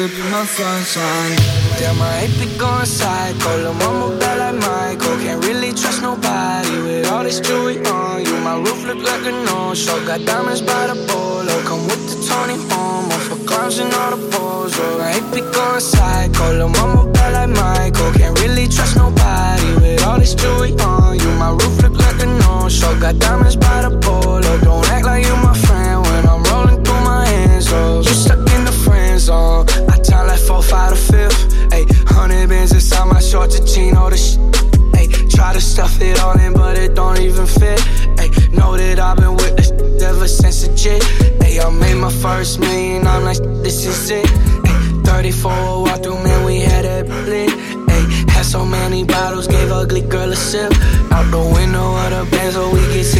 to be my sunshine? Damn, I hate be going psycho. Lil' mama bad like Michael. Can't really trust nobody with all this jewelry on you. My roof look like a no-show. Got diamonds by the polo. Come with the Tony Homo for clowns and all the balls. Oh, I hate be going psycho. Lil' mama bad like Michael. Can't really trust nobody with all this jewelry on you. My roof look like a no-show. Got diamonds by the polo. Don't act like you my inside to shorts, all the sh. Ayy, try to stuff it all in, but it don't even fit. Ayy, know that I've been with this ever since a jit. Ayy, I made my first million, I'm like, this is it. Ayy, 34 walk through, man, we had that lit. Ayy, had so many bottles, gave ugly girl a sip. Out the window of the Benz, so we get sitting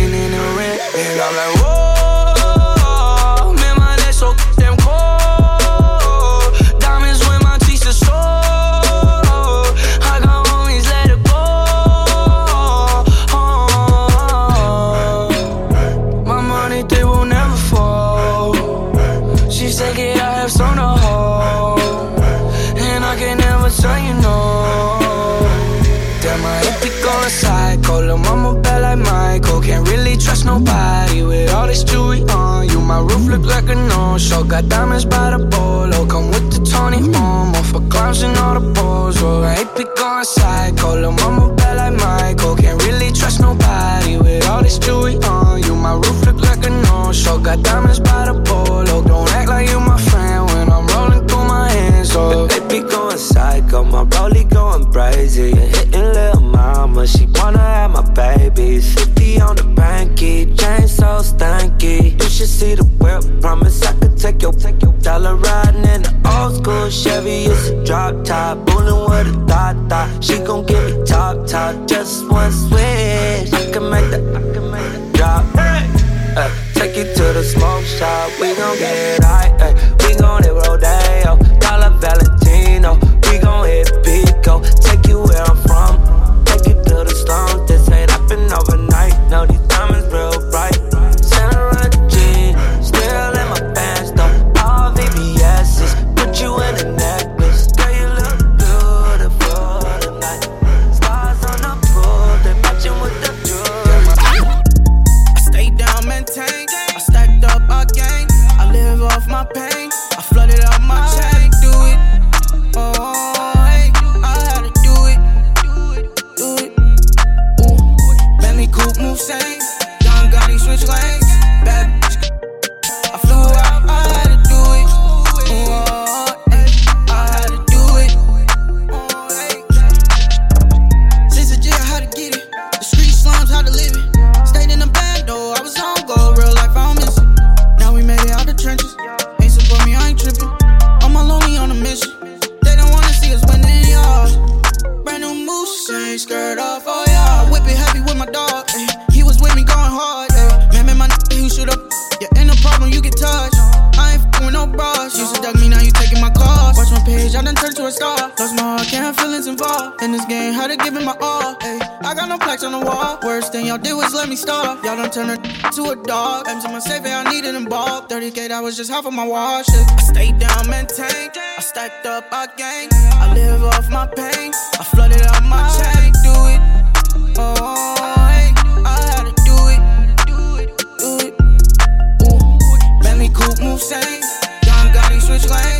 Got diamonds by the polo. Don't act like you my friend when I'm rolling through my hands. Oh, They be going psycho, my rollie going crazy. Hitting little mama, she wanna have my babies. 50 on the banky, chain so stanky. You should see the whip, promise I could take your, take your dollar riding in the old school Chevy. It's a drop top, bullin' with a thought thought. She gon' give me top top, just one switch. I can make the, I can shop, we gon' get high. Wall. Thing y'all did was let me starve. Y'all done turned her to a dog. M's in my safe, I needed them ball. 30k, that was just half of my wash. I stayed down, maintained. I stacked up our gang. I live off my pain. I flooded out my chain. Do it. Oh, hey. I had to do it. Do it. Ooh. Bentley coupe move same. Young Gotti switch lanes.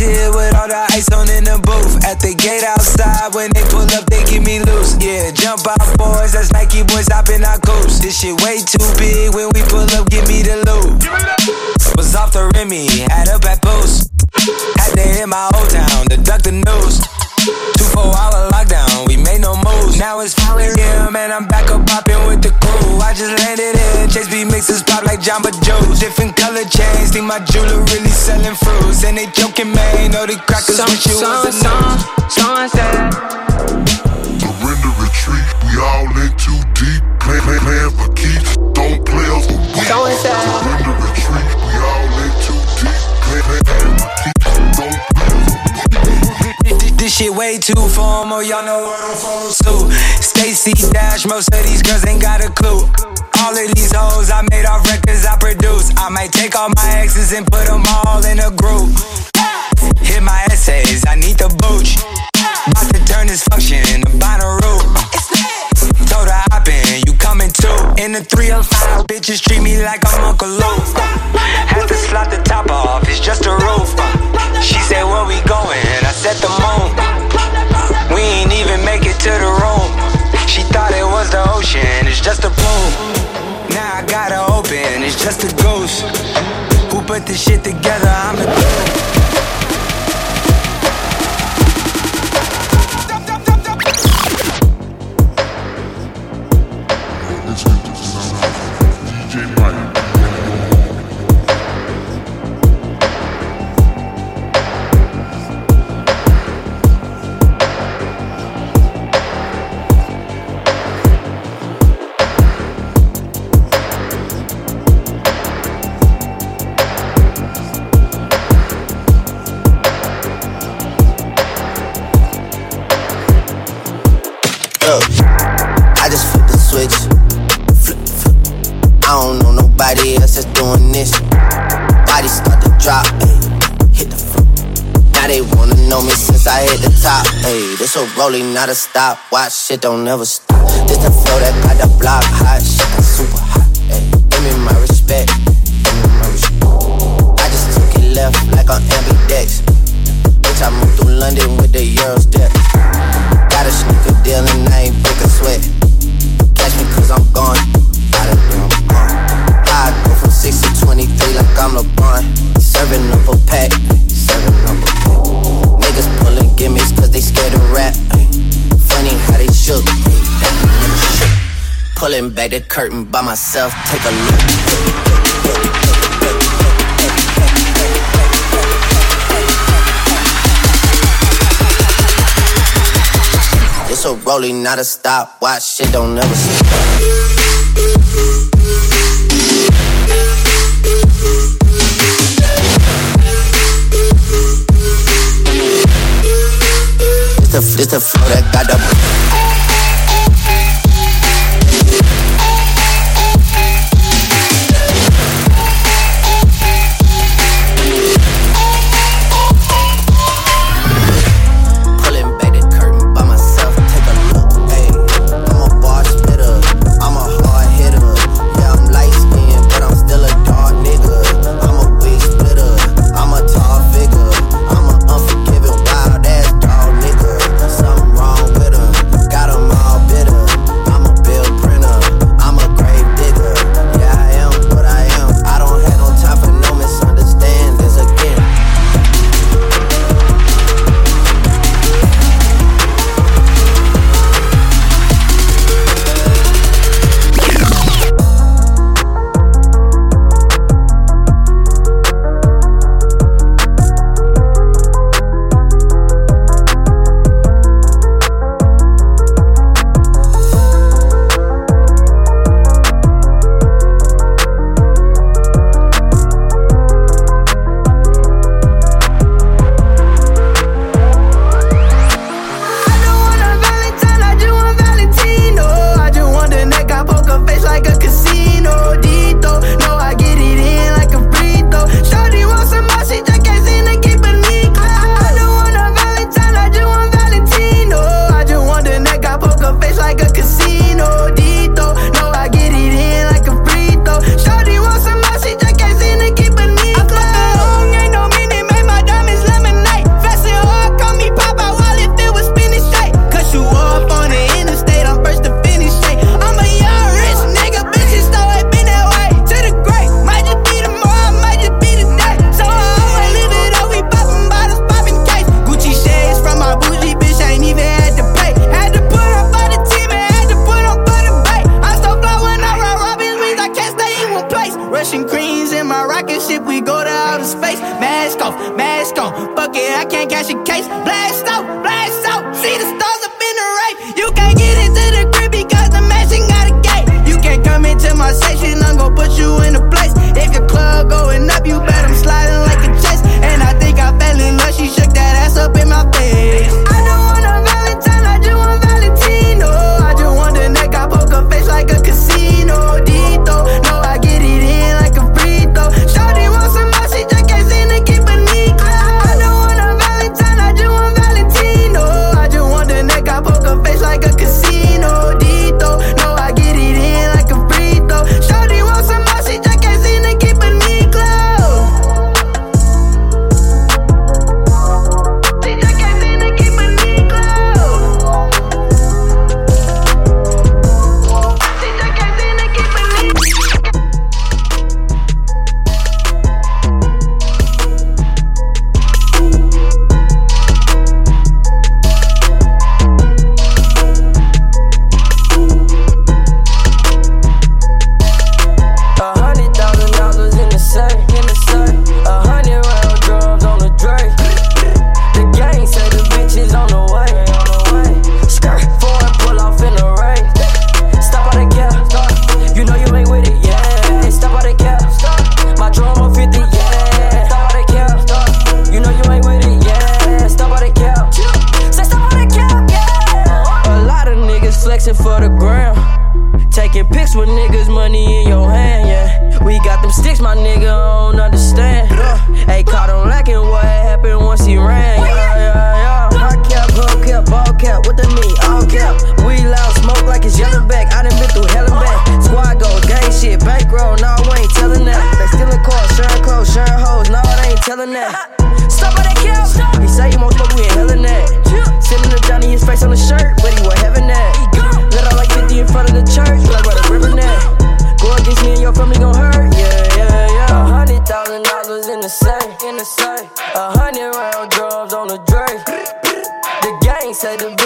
With all the ice on in the booth. At the gate outside, when they pull up, they give me loose. Yeah, jump out, boys. That's Nike boys hopping our coast. This shit way too big. When we pull up, give me the loot. Was off the Remy, had up at post. Had to hit my old town to duck the news. Two four hour lockdown, we made no moves. Now it's 4 a.m. and I'm back up popping with the crew. I just landed in Chase pop like Jamba Joe's. Different color chains, think my jeweler really selling fruits. And they joking, man, know the crackers Some, wish you some, was a some, someone said. Surrender retreat, we all in too deep. Plan, plan, plan for keeps, don't play us for weeks. Someone said. Surrender retreat, we all in too deep. Plan, plan, plan for keeps, don't play us for weeks. This shit way too formal, y'all know what I'm follow suit. Stacy Dash, most of these girls ain't got a clue. All of these hoes I made off records I produce. I might take all my exes and put them all in a group. Hit my essays, I need the booch. About to turn this function into Bonnaroo. Told her hop in, you coming too. In the 305, bitches treat me like I'm Uncle Luke. It's just a ghost. Who put this shit together? I'm the that's doing this. Body start to drop, ayy. Hit the floor. Now they wanna know me since I hit the top, ayy. This a rolling, not a stop. Watch shit don't never stop. This the flow that got the block hot, shit super hot, ayy. Give me my respect, give me my respect. I just took it left like on ambidex. Bitch, I moved through London with the Euro step. Got a sneaker deal and I ain't break sweat. Catch me cause I'm gone. 6 to 23 like I'm LeBron. Serving up a pack, serving up a pack. Niggas pulling gimmicks cause they scared to rap. Funny how they shook. Pulling back the curtain by myself, take a look. It's a rolling, not a stop. Watch shit don't never stop. It's the flow that got the.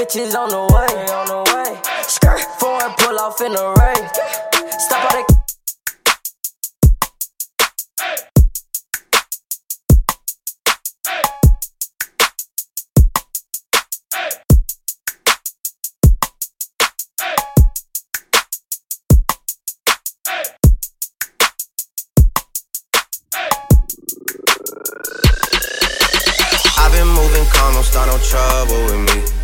Bitches on the way, on the way. Skirt foreign pull off in the rain. Stop all the I've been moving calm, don't start no trouble with me.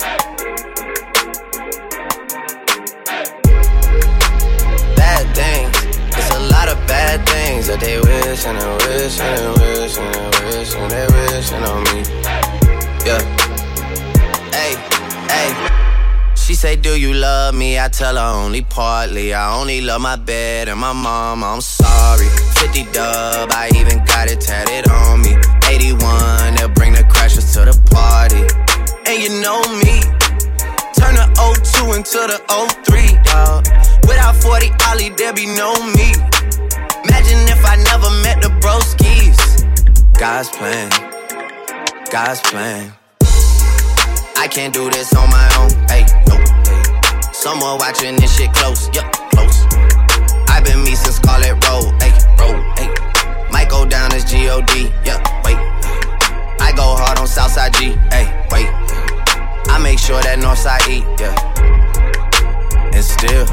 They wish and they wish and they wish and they wish and they wishing on me. Yeah. Hey, hey. She say, Do you love me? I tell her only partly. I only love my bed and my mom. I'm sorry. 50 dub, I even got it tatted on me. 81, they'll bring the crashers to the party. And you know me. Turn the 02 into the 03, dawg. Without 40 Ollie, there be no me. Imagine if I never met the broskies. God's plan, God's plan. I can't do this on my own, hey, nope. Hey. Someone watching this shit close, yup, close. I've been me since Scarlet Road, hey, road, hey. Might go down as G-O-D, yup, wait. I go hard on Southside G, hey, wait. I make sure that Northside eat, yeah. And still,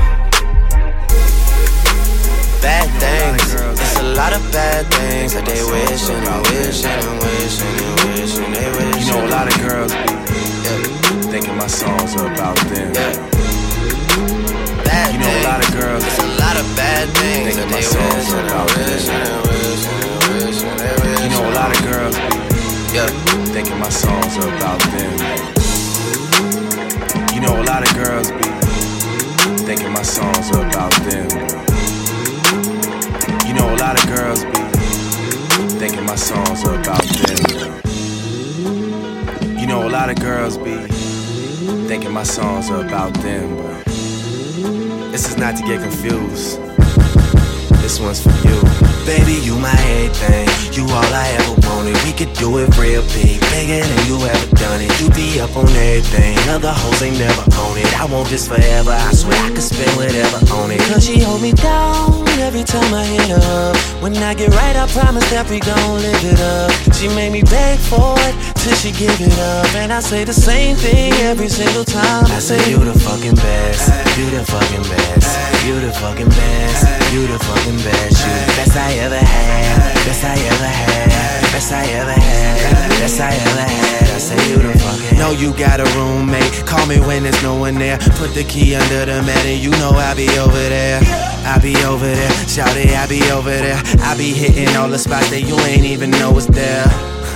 bad things. It's a lot of bad things that they wish and they wish and they wish and they wish and they wish. You know, a lot of girls be thinking my songs are about them. Yeah. You know a lot of girls. It's a lot of bad things that they wish and they wish and they wish and they wish and they wish. You know a lot of girls. Yeah. Thinking my songs are about them. You know a lot of girls be thinking my songs are about them. Girls be thinking my songs are about them. You know a lot of girls be thinking my songs are about them, but this is not to get confused. This one's for you. Baby, you my everything. You all I ever wanted. We could do it real big, bigger than you ever done it. You be up on everything. Other hoes ain't never on it. I want this forever. I swear I could spend whatever on it. Cause she hold me down every time I hit up. When I get right, I promise that we gon' live it up. She made me beg for it till she give it up. And I say the same thing every single time. I say, You the fucking best. You the fucking best. You the fucking best. You the fucking best. You the best I ever had. Best I ever had. Best I ever had. Best I ever had. I say, You the fucking. Know you got a roommate. Call me when there's no one there. Put the key under the mat and you know I'll be over there. I be over there. Shout it, I be over there. I be hitting all the spots that you ain't even know was there.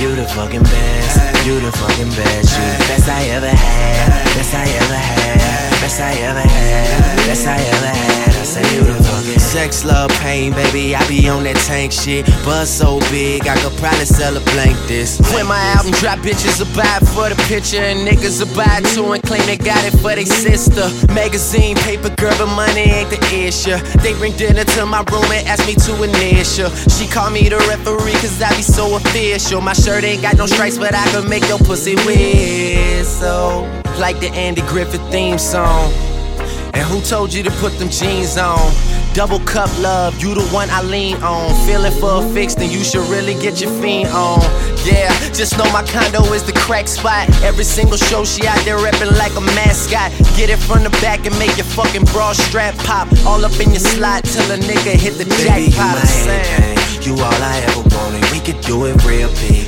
You the fucking best. You the fucking best. You the best I ever had. Best I ever had. Best I ever had. Best I ever had. I say fucking sex, love, pain, baby. I be on that tank shit. Buzz so big, I could probably sell a blank this. When my album drop, bitches will buy for the picture, and niggas will buy too and claim they got it for their sister. Magazine, paper, girl, but money ain't the issue. They bring dinner to my room and ask me to initial. She call me the referee, cause I be so official. My shirt ain't got no stripes, but I can make your pussy whistle. Like the Andy Griffith theme song. And who told you to put them jeans on? Double cup love, you the one I lean on. Feeling for a fix, then you should really get your fiend on. Yeah, just know my condo is the crack spot. Every single show she out there reppin' like a mascot. Get it from the back and make your fucking bra strap pop. All up in your slot till a nigga hit the Baby, you jackpot. my I'm You all I ever wanted. We could do it real big,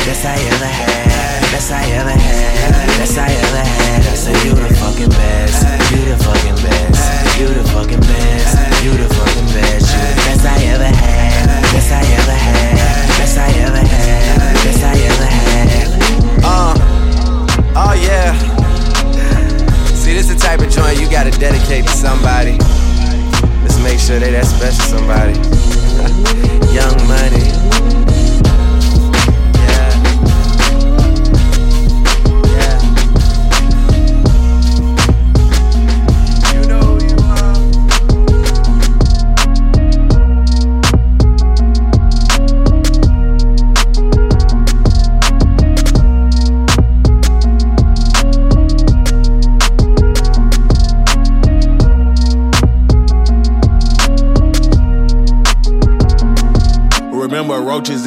Best I ever had. Best I ever had. Best I ever had. I say, You the fucking best. You the fucking best. You the fucking best. You the fucking best. You best I ever had. Best I ever had. Best I ever had. Best I ever had. Uh, oh yeah. See, this the type of joint you gotta dedicate to somebody. Let's make sure they that special somebody. Young money.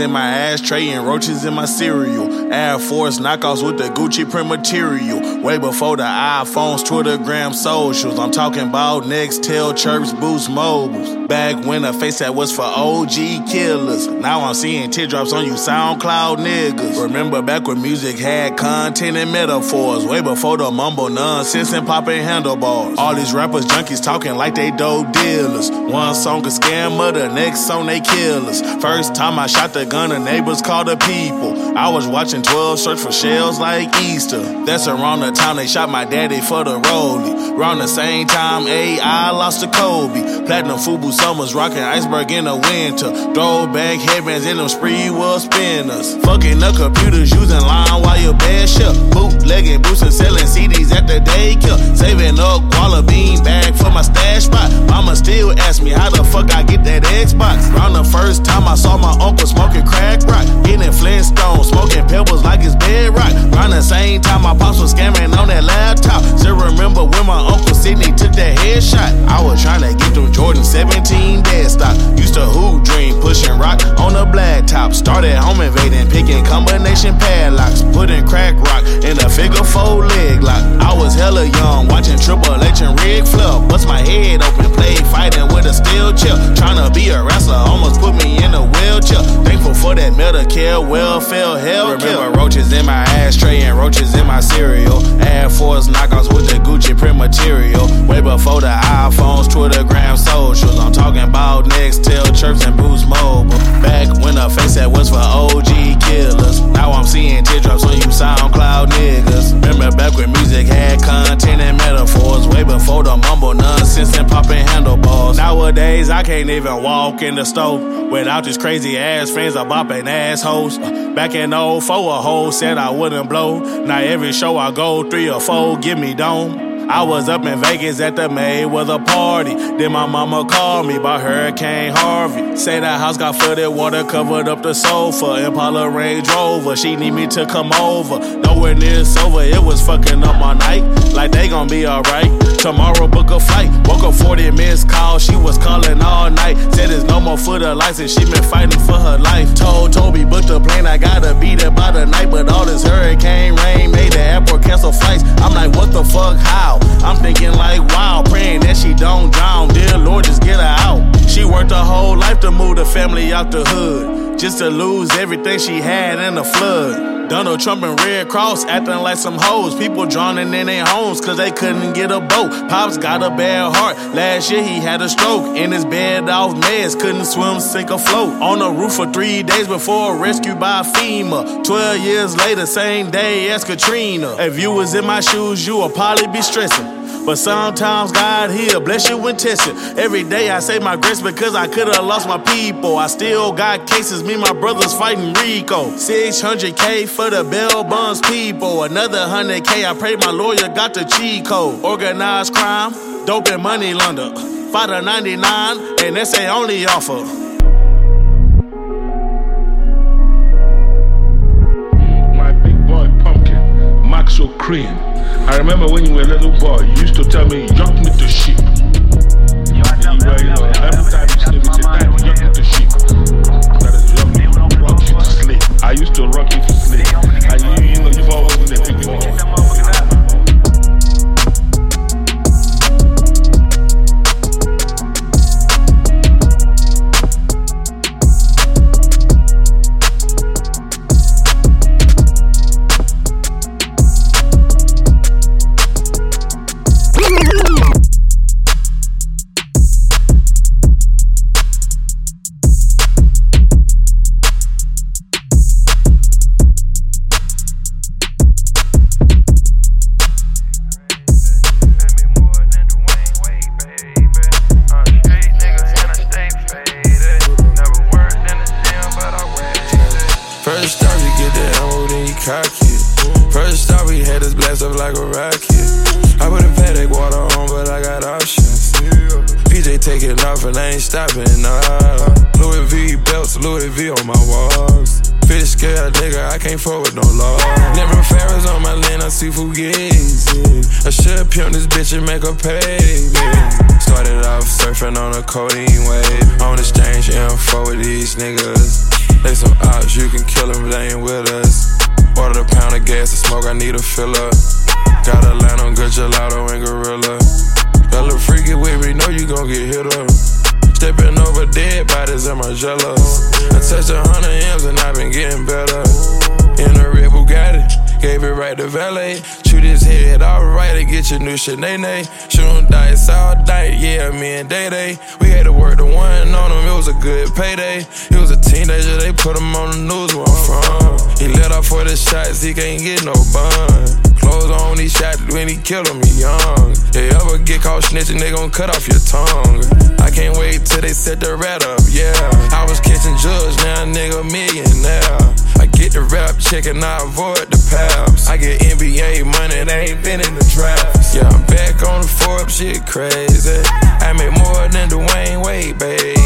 In my ashtray and roaches in my cereal. Air Force knockoffs with the Gucci print material. Way before the iPhones, Twitter, gram, socials. I'm talking about Nextel, Chirps, Boost, Mobiles. Back when the face that was for OG killers. Now I'm seeing teardrops on you SoundCloud niggas. Remember back when music had content and metaphors. Way before the mumble nonsense and popping handlebars. All these rappers, junkies talking like they dope dealers. One song a scammer, the next song they killers. First time I shot the gun, the neighbors called the people. I was watching 12 search for shells like Easter. That's around the time they shot my daddy for the rollie. Around the same time, AI lost to Kobe. Platinum Fubu Summers rocking iceberg in the winter. Throwback headbands in them spree world spinners. Fucking the computers using line while your bed shut. Bootlegging boots and selling CDs at the daycare. Saving up Koala bean bag for my stash spot. Mama still ask me how the fuck I get that Xbox. Round the first time I saw my uncle smoking crack rock. Getting Flintstone, smoking pebbles like it's bedrock. Round the same time my pops was scamming on that laptop. Still remember when my uncle headshot. I was trying to get them Jordan 17 dead stock. Used to hoop dream, pushing rock on the black top. Started home invading, picking combination padlocks. Putting crack rock in a figure four leg lock. I was hella young, watching Triple H and Ric Flair. Bust my head open, played fighting with a steel chair. Trying to be a wrestler, almost put me in a wheelchair. Thankful for that Medicare, welfare, hell Remember roaches in my ashtray and roaches in my cereal. Air Force knockoffs with the Gucci print material. Way before the iPhones, Twitter, gram, socials. I'm talking about Nextel, Chirps, and Boost Mobile. Back when the face that was for OG killers. Now I'm seeing teardrops on you SoundCloud niggas. Remember back when music had content and metaphors. Way before the mumble nonsense and popping handlebars. Nowadays, I can't even walk in the store without these crazy ass friends of bopping assholes. Uh, back in 04, a hoe said I wouldn't blow. Now every show I go, three or four, give me dome. I was up in Vegas at the Mayweather party. Then my mama called me about Hurricane Harvey. Say that house got flooded, water covered up the sofa. Impala Range Rover, she need me to come over. Nowhere near sober, it was fucking up my night. Like they gon' be alright. Tomorrow book a flight. Woke up 40 minutes call, she was calling all night. Foot of lights and she been fighting for her life. Told Toby book the plane, I gotta be there by the night. But all this hurricane rain made the airport cancel flights. I'm like, what the fuck, how? I'm thinking like, wow, praying that she don't drown. Dear Lord, just get her out. She worked her whole life to move the family out the hood. Just to lose everything she had in the flood. Donald Trump and Red Cross acting like some hoes. People drowning in their homes cause they couldn't get a boat. Pops got a bad heart. Last year he had a stroke. In his bed off meds, couldn't swim, sink, or float. On the roof for three days before rescued by FEMA. Twelve years later, same day as Katrina. If you was in my shoes, you would probably be stressing. But sometimes God he'll bless you and test you. Every day I say my grace because I could have lost my people. I still got cases, me my brothers fighting Rico. 600k for the bail bonds people. Another 100k, I pray my lawyer got the cheat code. Organized crime, dope and money launder. Fight a 99, and that's a only offer. My I remember when you were a little boy, you used to tell me, jump me to sheep. You were, you know, every time you sleep, you say, Dad, jump me to sheep. That is jump me, rock you to sleep. I used to rock you to sleep. Right to valet. Shoot his head alright to get your new Sinead. Shooting dice all night, yeah, me and Day Day. We had to work the one on him, it was a good payday. He was a teenager, they put him on the news where I'm from. He let off for the shots, he can't get no bun. Clothes on, he shot when he killed him, young. They ever get caught snitching, they gon' cut off your tongue. I can't wait till they set the rat up, yeah. I was catching drugs, now nigga millionaire. I get the rap check and I avoid the paps. I get NBA money, they ain't been in the drafts. Yeah, I'm back on the Forbes, shit crazy. I make more than Dwyane Wade, baby.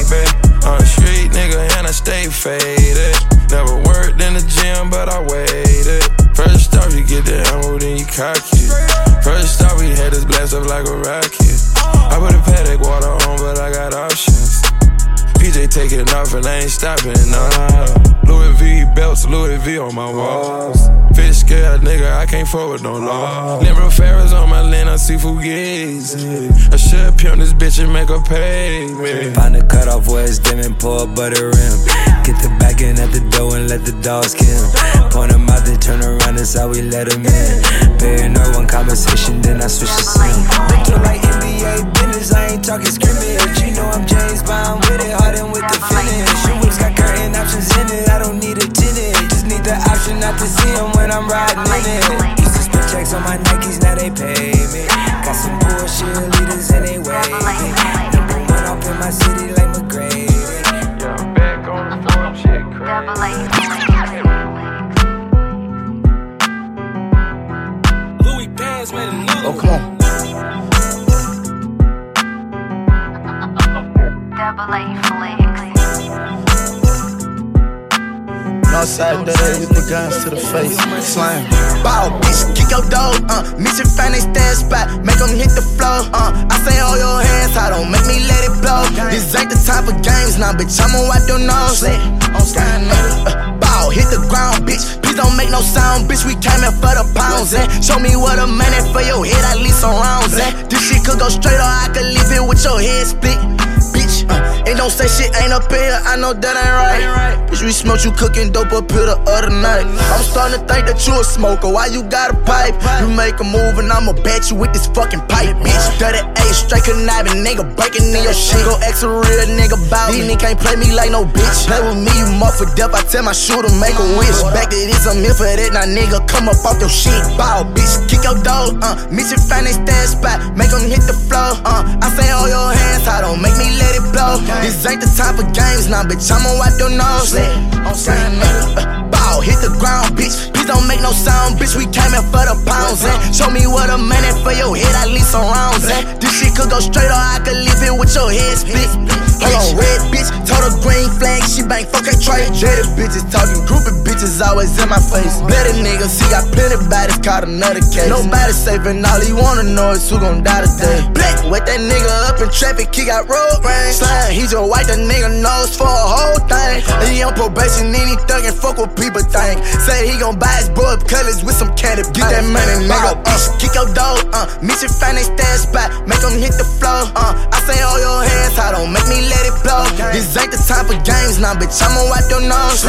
I'm a street nigga and I stay faded. Never worked in the gym, but I waited. Off, you get the ammo, then you cock it. First off, we had this blast up like a rocket. I put a paddock water on, but I got options. PJ taking off and I ain't stopping, nah. Louis V belts, Louis V on my walls. Fish scared nigga, I can't forward no law. Limber Ferris on my lane, I see Fugazi. I should pimp this bitch and make her pay me. Find a cutoff where it's dim and pour a butter rim. Get the back in at the door and let the dogs kill. Point them out, they turn around, that's how we let them in. Paying no one conversation, then I switch to sim. Looking like NBA business, I ain't talking scrimmage. You know I'm James Bond with it, Harden know that ain't right. Bitch, we smoked you cooking dope up here the other night. I'm starting to think that you a smoker, why you got a pipe? You make a move and I'ma bet you with this fucking pipe, bitch. Dirty A, straight conniving, nigga breaking in your shit. Go X a real nigga bout me. These can't play me like no bitch. Play with me, you muff for death, I tell my shooter, make a wish. Back to this, I'm here for that, now nigga, come up off your shit. Bow, bitch, kick your dog, uh, mission find they stand spot, make This ain't the time for games now, bitch, I'ma wipe your nose. Stand, uh, bow, hit the ground, bitch. Please don't make no sound, bitch. We came here for the pounds, and Show me what a minute for your head, at least some rounds, eh? This shit could go straight or I could leave it with your head split. Hold on, red bitch, told her green flag, she bang, fuck a trade. Jaded bitches talking, groupie bitches always in my face. Better niggas, see, got plenty bodies, caught another case. Nobody and all he wanna know is who gon' die today. Black, wet that nigga up in traffic, he got road rage. Slime, he just wipe the nigga nose for a whole thing. And he on probation, and he thuggin', fuck what people think. Say he gon' buy his boy up colors with some candy. Get that money, nigga. Uh, kick your dog, uh, mission find they stand spot, make them hit the floor. Uh, I say all your hands, I don't make me let it blow. This ain't the time for games now, bitch. I'ma wipe your nose.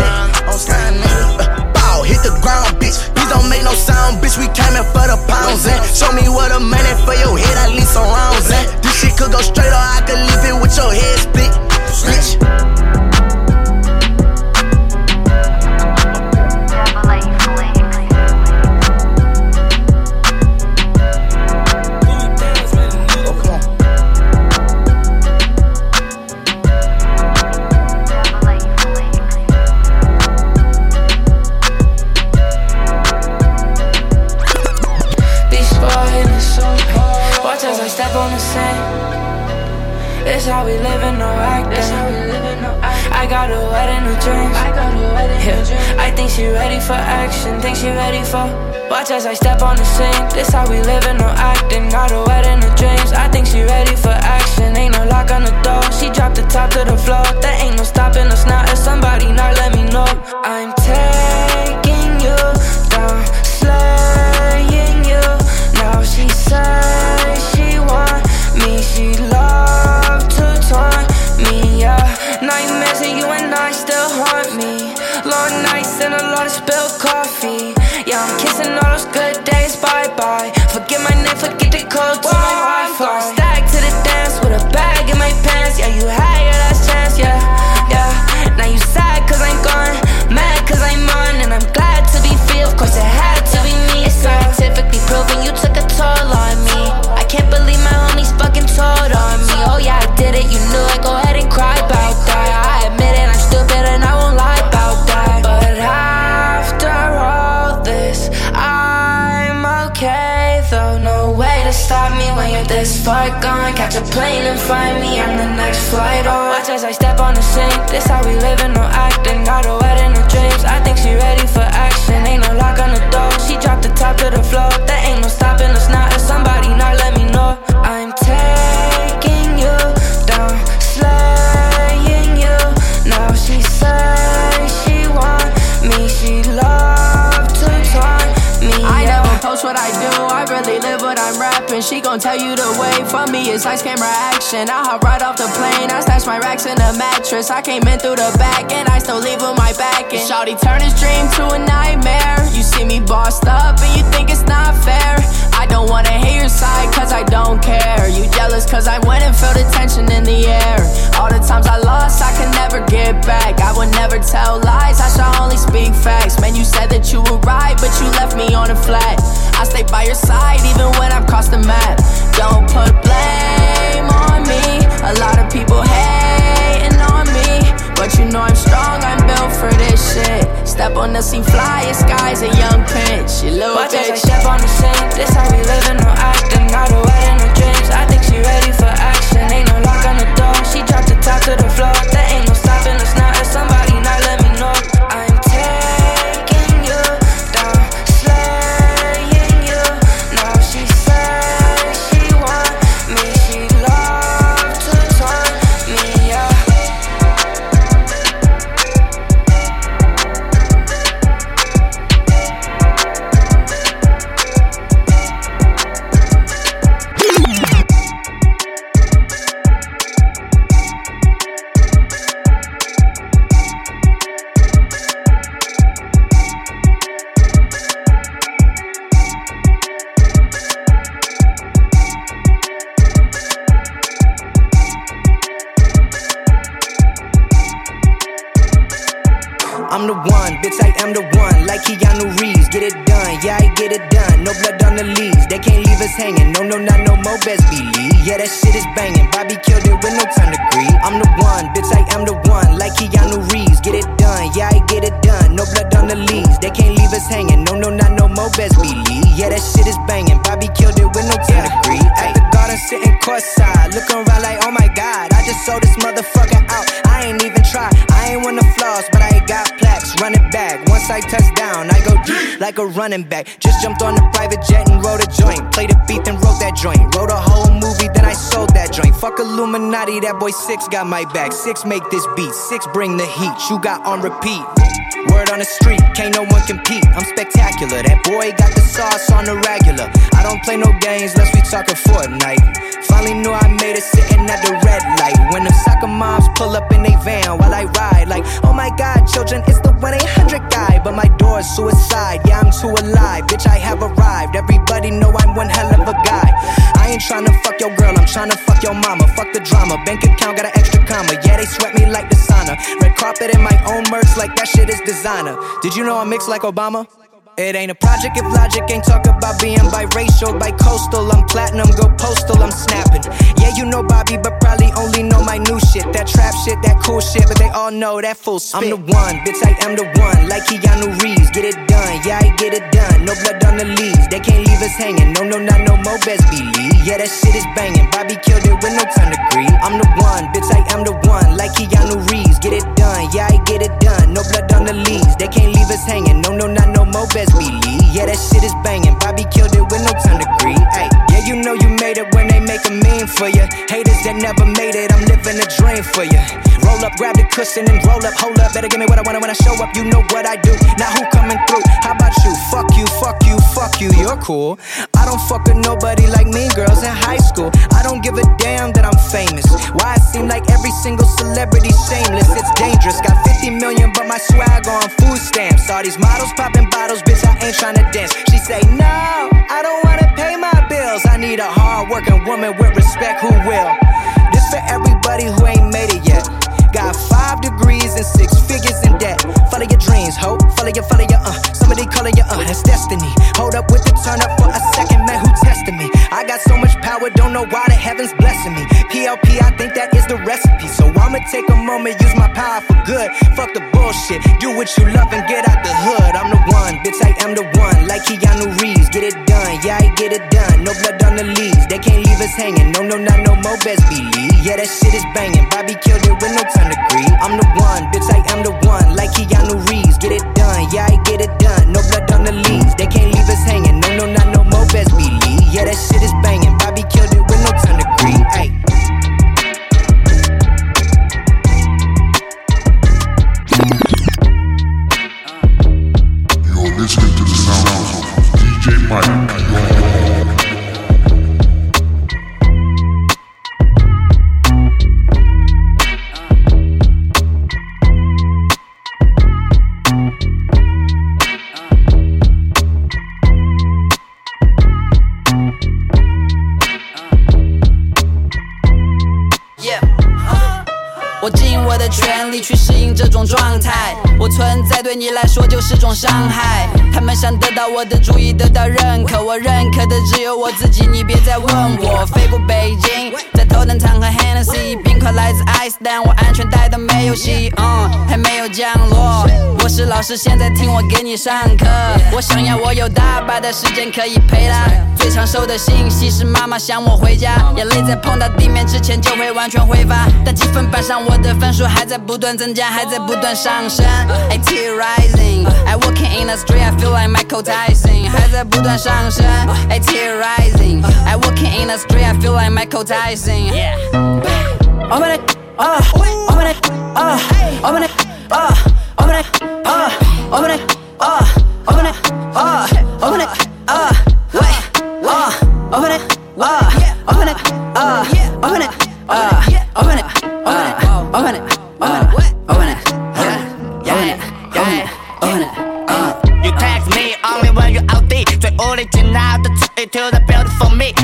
On stand, nigga. Bow, hit the ground, bitch. Please don't make no sound, bitch. We came here for the pounds, eh? Show me what a minute for your head, at least some rounds, eh? This shit could go straight or I could leave it with your head split, bitch. This how we living, no acting. I got a wedding of dreams. Yeah. I think she ready for action. Think she ready for. Watch as I step on the scene. This how we living, no acting. Got a wedding of dreams. I think she ready for action. Ain't no lock on the door. She dropped the top to the floor. There ain't no stopping us now. If somebody not let me know, I'm taking all the spilled coffee. Yeah, I'm kissing all those good days, bye bye. Forget my name, forget the cold. Far gone. Catch a plane and find me, I'm the next flight on. Watch as I step on the scene, this is how we living, camera action. I hop right off the plane, I stash my racks in the mattress. I came in through the back, and I still leave with my back. And Shawty turn his dream to a nightmare. You see me bossed up, and you think it's not fair. I don't wanna hear your side, cause I don't care. You jealous, cause I went and felt the tension in the air. All the times I lost, I can never get back. I would never tell lies, I shall only speak facts. Man, you said that you were right, but you left me on the flat. I stay by your side even when I'm crossed the map. Don't put blame on me. A lot of people hating on me. But you know I'm strong, I'm built for this shit. Step on the scene, fly as skies, a young prince. You little Watch as I bitch. step on the scene. This how we living, no acting. Got a wedding of dreams. I think she ready for action. Ain't no lock on the door. She dropped the top to the floor. There ain't no stopping us boy Six got my back. Six make this beat, Six bring the heat. You got on repeat. Word on the street, can't no one compete. I'm spectacular. That boy got the sauce on the regular. I don't play no games unless we talking Fortnite. Finally knew I made it sitting at the red light. When them soccer moms pull up in they van while I ride, like, oh my god, children, it's the 1 800 guy. But my door's suicide, yeah, I'm too alive. Bitch, I have arrived. Everybody know I'm one hell of a guy. I ain't tryna fuck your girl, I'm tryna fuck your mama. Fuck the drama, bank account got an extra comma. Yeah, they sweat me like the sauna. Red carpet in my own merch, like that shit is designer. Did you know I'm mixed like Obama? It ain't a project if logic ain't talk about being biracial, bi-coastal. I'm platinum, go postal, I'm snapping. Yeah, you know Bobby, but probably only know my new shit. That trap shit, that cool shit, but they all know that full spit. I'm the one, bitch, I am the one. Like Keanu Reeves, get it done, yeah, I get it done. No blood on the leaves, they can't leave us hanging. No, no, not no more, best believe. Yeah, that shit is banging. Bobby killed it with no time to grieve. I'm the one, bitch, I am the one. Like Keanu Reeves, get it done, yeah, I get it done. No blood on the leaves, they can't leave us hanging. No, no, not no more, best believe. Yeah, that shit is banging. Bobby killed it with no time to grieve. Ay, yeah, you know you made it when they make a meme for you. Haters that never made it, I'm living a dream for you. Roll up, grab the cushion and roll up, hold up. Better give me what I want when I show up. You know what I do. Now who coming through? How about you? Fuck you, fuck you, fuck you. You're cool. I don't fuck with nobody like me, girls in high school. I don't give a damn that I'm famous. Why it seem like every single celebrity shameless? It's dangerous. Got 50 million, but my swag on All these models popping bottles, bitch. I ain't tryna dance. She say no, I don't wanna pay my bills. I need a hard-working woman with respect who will. This for everybody who ain't made it yet. Got five degrees and six figures in debt. Follow your dreams, ho. Follow your, follow your, uh. Somebody calling your, uh. That's destiny. Hold up with the turn up for a second, man. Who testing me? I got so much power, don't know why the heavens blessing me. PLP, I think that is the recipe. So I'ma take a moment, use my power for good. Fuck the bullshit, do what you love and get out the hood. I'm the one, bitch, I am the one. Like Keanu Reeves, get it done, yeah, I get it done. No blood on the leaves, they can't leave us hanging. No, no, not no more, best believe. Yeah, that shit is banging. Bobby killed it with no I'm the one, bitch, I am the one. Like Keanu Reeves, get it done, yeah, I get it done. No blood on the leaves, they can't leave us hanging. No, no, not no more, best believe. Yeah, that shit is banging. Bobby killed it with no turn degree. Ayy. You're listening to the sounds of DJ Mike. 尽我的全力去适应这种状态，我存在对你来说就是种伤害。他们想得到我的注意，得到认可，我认可的只有我自己。你别再问我，飞过北京，在头等舱和 Hennessy，冰块来自 Ice，但我安全带都没有系，嗯，还没有降落。我是老师，现在听我给你上课。我想要我有大把的时间可以陪他。最常收的信息是妈妈想我回家，眼泪在碰到地面之前就会完全挥发。但积分板上我的分数还在不断增加，还在不断上升。I keep rising, I walking in the street, I feel like Michael Tyson，还在不断上升。I keep rising, I walking in the street, I feel like Michael Tyson。Open it, uh, open it, uh, open it, uh, open it, uh, open it, uh, open it, uh, open it, uh, wait, uh, open it, uh, open it, uh, open it,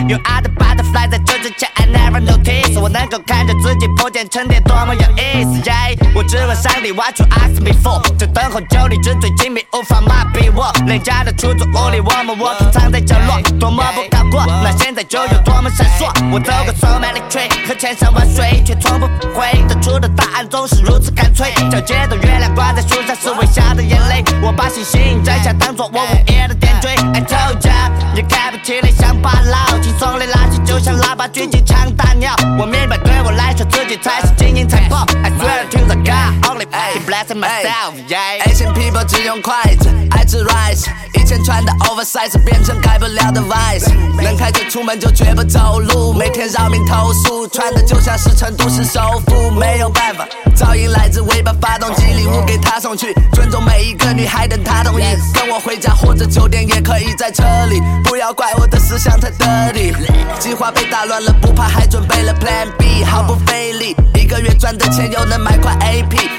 You are the butterfly，在这之前 I never notice，我能够看着自己破茧成蝶，多么有意思。耶我只问上帝 What you ask me for？在等候酒里纸醉金迷，无法麻痹我。廉价的出租屋里，我们我平藏在角落，多么不考过，那现在就有多么闪烁。我走过 so many tree 和千山万水，却从不会得出的答案总是如此干脆。皎洁的月亮挂在树上，是微笑的眼泪。我把星星摘下，当作我午夜的点缀。I told ya，你开不起来像巴老，轻松的拉起就像喇叭狙击枪打鸟。我明白，对我来说自己才是金银财宝。I swear to the God only keep blessing myself。Yeah。Asian people 只用筷子，爱吃 rice。以前穿的 oversize 变成改不了的 vice，能开车出门就绝不走路，每天扰民投诉，穿的就像是成都市首富，没有办法。噪音来自尾巴发动机，礼物给他送去，尊重每一个女孩，等她同意，跟我回家或者酒店也可以在车里，不要怪我的思想太 dirty，计划被打乱了，不怕，还准备了 Plan B，毫不费力，一个月赚的钱又能买块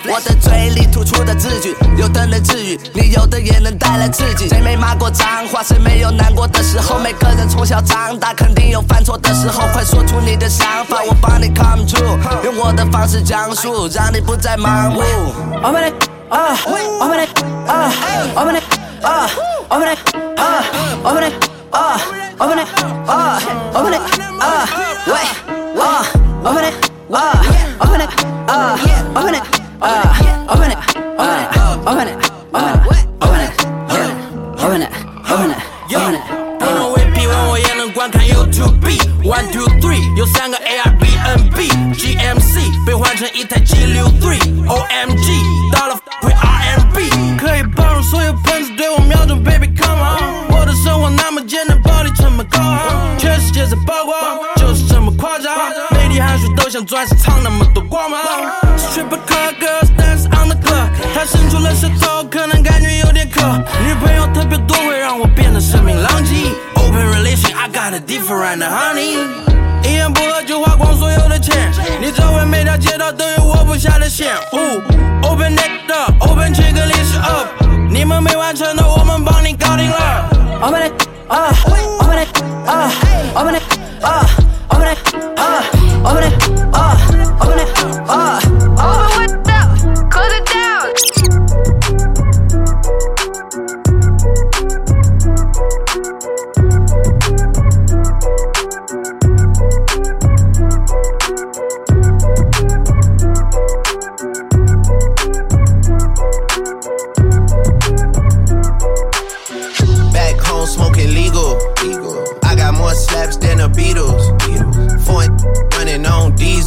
我的嘴里吐出的字句，有的能治愈，你有的也能带来刺激。谁没骂过脏话？谁没有难过的时候？每个人从小长大，肯定有犯错的时候。快说出你的想法，我帮你 come true，用我的方式讲述，让你不再盲目。Open it, uh, open it, uh, open it, uh, open it, uh, open it, uh, open it, uh, open it, uh, wait, uh, open it, uh, open it, uh, open it, uh, open it, open it, open it,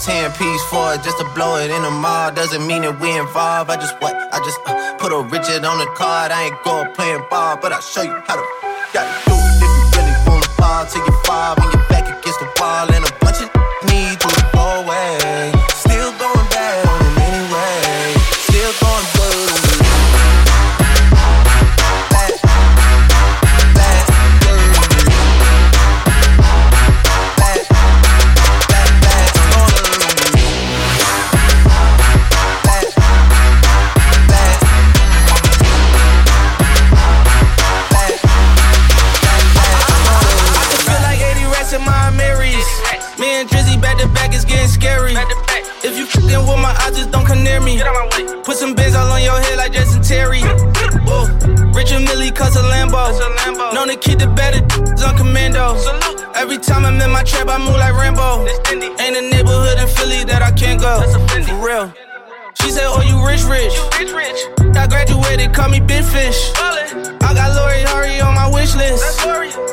10 piece for it, just to blow it in the mall. Doesn't mean that we involved. I just what? I just uh, put a Richard on the card. I ain't going playing ball, but I'll show you how to gotta do it if you really wanna ball and your To keep the better on commando. Every time I'm in my trap, I move like Rambo. Ain't a neighborhood in Philly that I can't go. For real. She said, Oh, you rich, rich. rich rich I graduated, call me Big Fish. I got Lori Harvey on my wish list.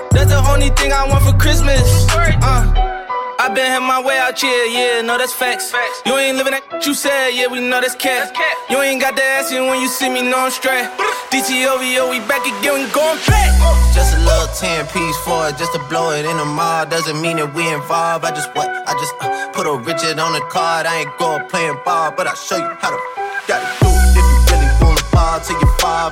That's the only thing I want for Christmas. Uh. I been had my way out here, yeah, no, that's facts. facts. You ain't living that you said, yeah, we know that's cat. You ain't got the ass in when you see me, no, I'm straight. DTOVO, we back again, we going back. Just a little 10 piece for it, just to blow it in the mall. Doesn't mean that we involved. I just what? I just uh, put a Richard on the card. I ain't going playing ball, but I'll show you how to gotta do it if you really wanna ball till you fall.